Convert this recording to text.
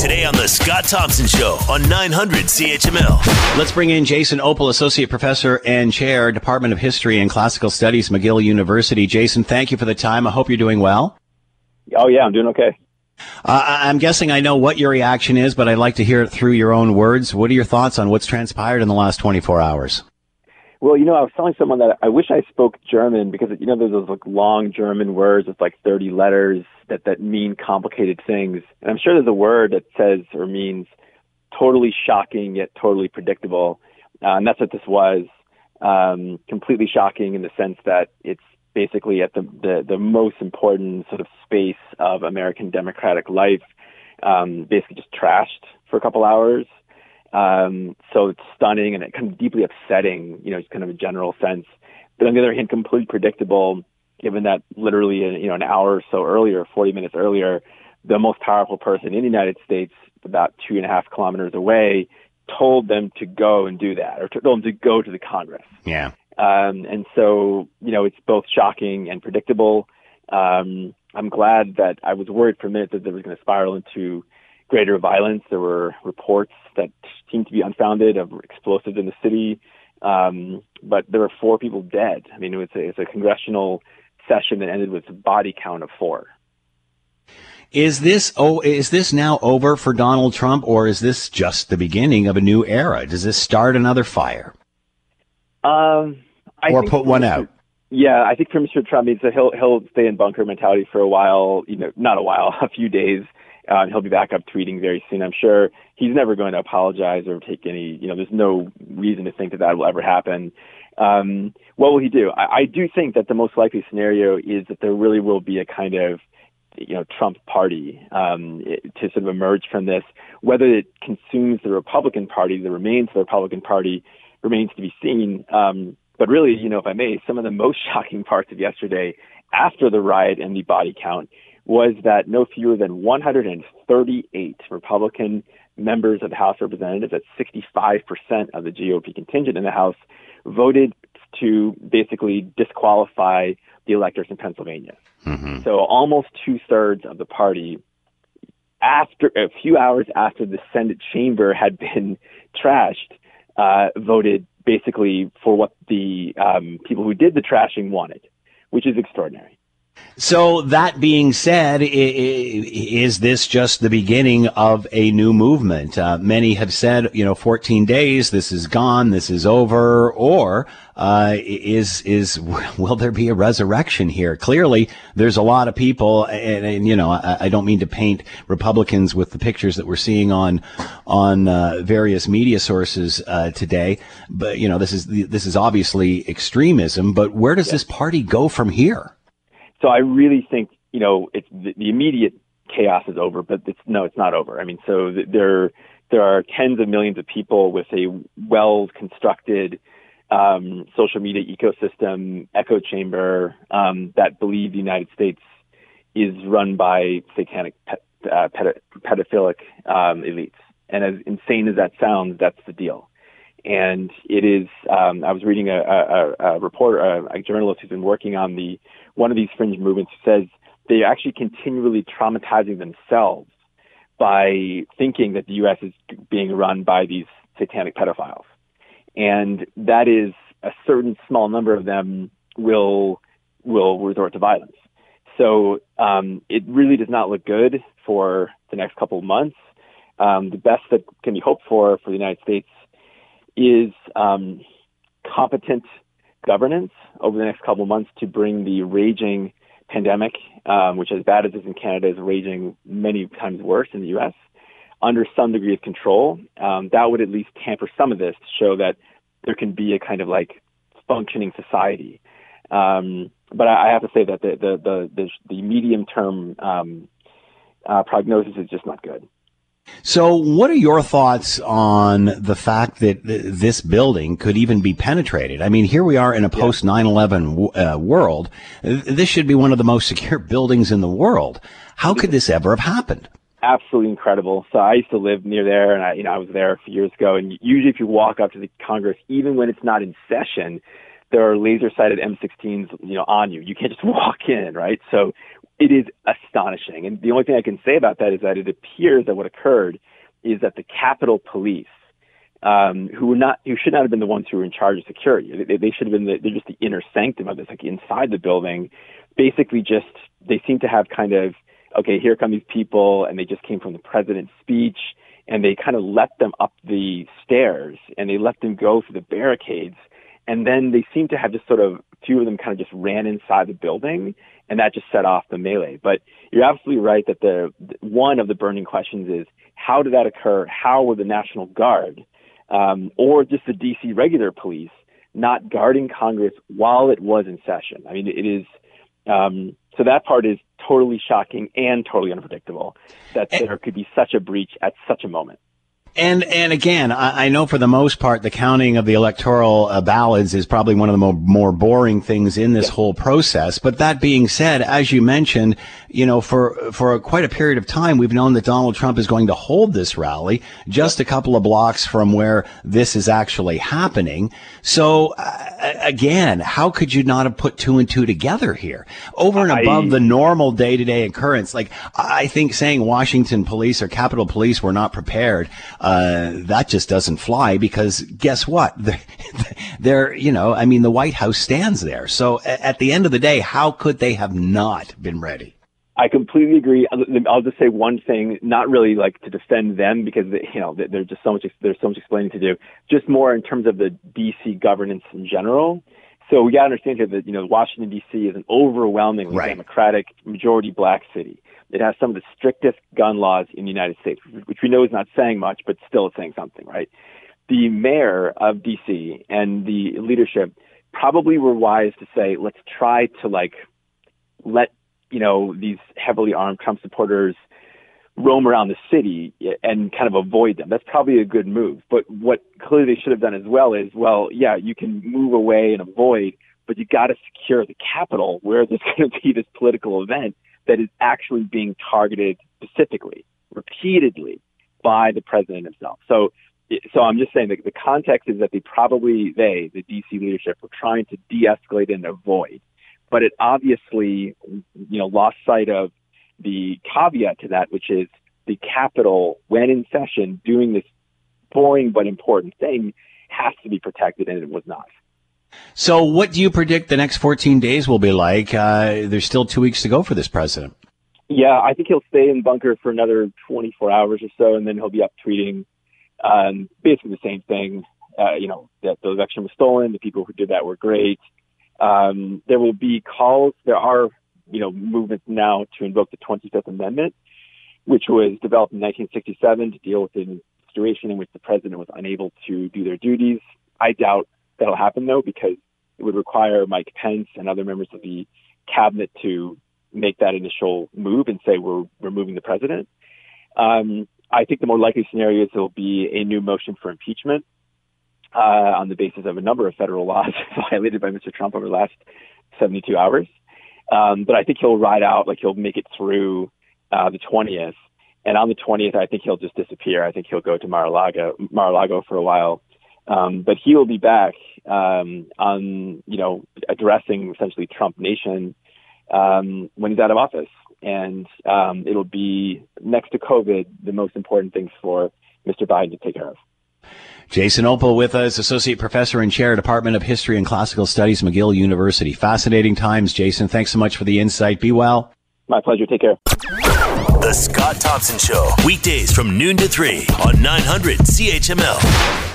Today on The Scott Thompson Show on 900 CHML. Let's bring in Jason Opal, Associate Professor and Chair, Department of History and Classical Studies, McGill University. Jason, thank you for the time. I hope you're doing well. Oh, yeah, I'm doing okay. Uh, I'm guessing I know what your reaction is, but I'd like to hear it through your own words. What are your thoughts on what's transpired in the last 24 hours? Well, you know, I was telling someone that I wish I spoke German because you know there's those like long German words with like 30 letters that that mean complicated things, and I'm sure there's a word that says or means totally shocking yet totally predictable, uh, and that's what this was. Um, completely shocking in the sense that it's basically at the, the, the most important sort of space of American democratic life, um, basically just trashed for a couple hours. Um, so it's stunning and it kind of deeply upsetting, you know, just kind of a general sense. But on the other hand, completely predictable, given that literally, you know, an hour or so earlier, 40 minutes earlier, the most powerful person in the United States, about two and a half kilometers away, told them to go and do that, or told them to go to the Congress. Yeah. Um, and so, you know, it's both shocking and predictable. Um, I'm glad that I was worried for a minute that there was going to spiral into greater violence. There were reports that seemed to be unfounded of explosives in the city. Um, but there were four people dead. I mean, it was a, it's a congressional session that ended with a body count of four. Is this oh is this now over for Donald Trump or is this just the beginning of a new era? Does this start another fire? Um, I or put one out. Yeah, I think for Mr. Trump, means that he'll he'll stay in bunker mentality for a while. You know, not a while, a few days. Uh, he'll be back up tweeting very soon. I'm sure he's never going to apologize or take any. You know, there's no reason to think that that will ever happen. Um, what will he do? I, I do think that the most likely scenario is that there really will be a kind of you know Trump party um, to sort of emerge from this. Whether it consumes the Republican Party, the remains of the Republican Party, remains to be seen. Um, but really, you know, if I may, some of the most shocking parts of yesterday after the riot and the body count was that no fewer than 138 Republican members of the House of Representatives, that's 65% of the GOP contingent in the House, voted to basically disqualify the electors in Pennsylvania. Mm-hmm. So almost two thirds of the party, after a few hours after the Senate chamber had been trashed, uh, voted basically for what the um, people who did the trashing wanted, which is extraordinary. So that being said, is this just the beginning of a new movement? Uh, many have said, you know, 14 days, this is gone, this is over, or uh, is is will there be a resurrection here? Clearly, there's a lot of people, and, and you know, I, I, don't mean to paint Republicans with the pictures that we're seeing on on uh, various media sources uh, today, but you know, this is this is obviously extremism. But where does yes. this party go from here? So I really think, you know, it's the, the immediate chaos is over, but it's no, it's not over. I mean, so there there are tens of millions of people with a well constructed um, social media ecosystem, echo chamber um, that believe the United States is run by satanic pet, uh, pedophilic um, elites. And as insane as that sounds, that's the deal. And it is. Um, I was reading a, a, a reporter, a, a journalist who's been working on the one of these fringe movements says they're actually continually traumatizing themselves by thinking that the U.S. is being run by these satanic pedophiles. And that is a certain small number of them will will resort to violence. So um, it really does not look good for the next couple of months. Um, the best that can be hoped for for the United States is um, competent governance over the next couple of months to bring the raging pandemic, um, which as bad as it is in Canada, is raging many times worse in the U.S., under some degree of control. Um, that would at least tamper some of this to show that there can be a kind of like functioning society. Um, but I, I have to say that the the the, the, the medium term um, uh, prognosis is just not good. So, what are your thoughts on the fact that this building could even be penetrated? I mean, here we are in a post 9 11 uh, world. This should be one of the most secure buildings in the world. How could this ever have happened? Absolutely incredible. So I used to live near there, and I, you know, I was there a few years ago. And usually, if you walk up to the Congress, even when it's not in session, there are laser sighted M16s, you know, on you. You can't just walk in, right? So it is astonishing. And the only thing I can say about that is that it appears that what occurred is that the Capitol Police, um, who were not, who should not have been the ones who were in charge of security, they, they should have been the, they're just the inner sanctum of this, like inside the building, basically just they seem to have kind of okay, here come these people, and they just came from the president's speech, and they kind of let them up the stairs, and they let them go through the barricades, and then they seem to have just sort of a few of them kind of just ran inside the building, and that just set off the melee. But you're absolutely right that the one of the burning questions is how did that occur? How were the National Guard um, or just the DC regular police not guarding Congress while it was in session? I mean, it is. Um, so that part is totally shocking and totally unpredictable that there could be such a breach at such a moment. And and again, I, I, know for the most part, the counting of the electoral uh, ballots is probably one of the more, more boring things in this yeah. whole process. But that being said, as you mentioned, you know, for for a, quite a period of time, we've known that Donald Trump is going to hold this rally just a couple of blocks from where this is actually happening. So uh, again, how could you not have put two and two together here, over and above the normal day to day occurrence? Like I think saying Washington police or Capitol Police were not prepared uh, that just doesn't fly because guess what? They're, they're, you know, I mean, the White House stands there. So at the end of the day, how could they have not been ready? I completely agree. I'll just say one thing, not really like to defend them because you know there's just so much there's so much explaining to do. Just more in terms of the DC governance in general. So we got to understand here that you know Washington D.C. is an overwhelmingly right. Democratic, majority black city. It has some of the strictest gun laws in the United States, which we know is not saying much, but still it's saying something, right? The mayor of D.C. and the leadership probably were wise to say, let's try to like let you know these heavily armed Trump supporters roam around the city and kind of avoid them. That's probably a good move. But what clearly they should have done as well is, well, yeah, you can move away and avoid, but you got to secure the Capitol where there's going to be this political event that is actually being targeted specifically, repeatedly by the president himself. So, so I'm just saying that the context is that they probably, they, the DC leadership, were trying to de-escalate and avoid. But it obviously, you know, lost sight of the caveat to that, which is the Capitol, when in session, doing this boring but important thing, has to be protected, and it was not. So, what do you predict the next 14 days will be like? Uh, there's still two weeks to go for this president. Yeah, I think he'll stay in bunker for another 24 hours or so, and then he'll be up tweeting um, basically the same thing. Uh, you know, that the election was stolen. The people who did that were great. Um, there will be calls. There are you know, movements now to invoke the 25th Amendment, which was developed in 1967 to deal with a situation in which the president was unable to do their duties. I doubt that'll happen though, because it would require Mike Pence and other members of the cabinet to make that initial move and say we're removing the president. Um, I think the more likely scenario is there'll be a new motion for impeachment uh, on the basis of a number of federal laws violated by Mr. Trump over the last 72 hours. Um, but I think he'll ride out, like he'll make it through uh, the 20th. And on the 20th, I think he'll just disappear. I think he'll go to Mar-a-Lago, Mar-a-Lago for a while. Um, but he will be back um, on, you know, addressing essentially Trump Nation um, when he's out of office. And um, it'll be next to COVID the most important things for Mr. Biden to take care of. Jason Opal with us, Associate Professor and Chair, Department of History and Classical Studies, McGill University. Fascinating times, Jason. Thanks so much for the insight. Be well. My pleasure. Take care. The Scott Thompson Show, weekdays from noon to 3 on 900 CHML.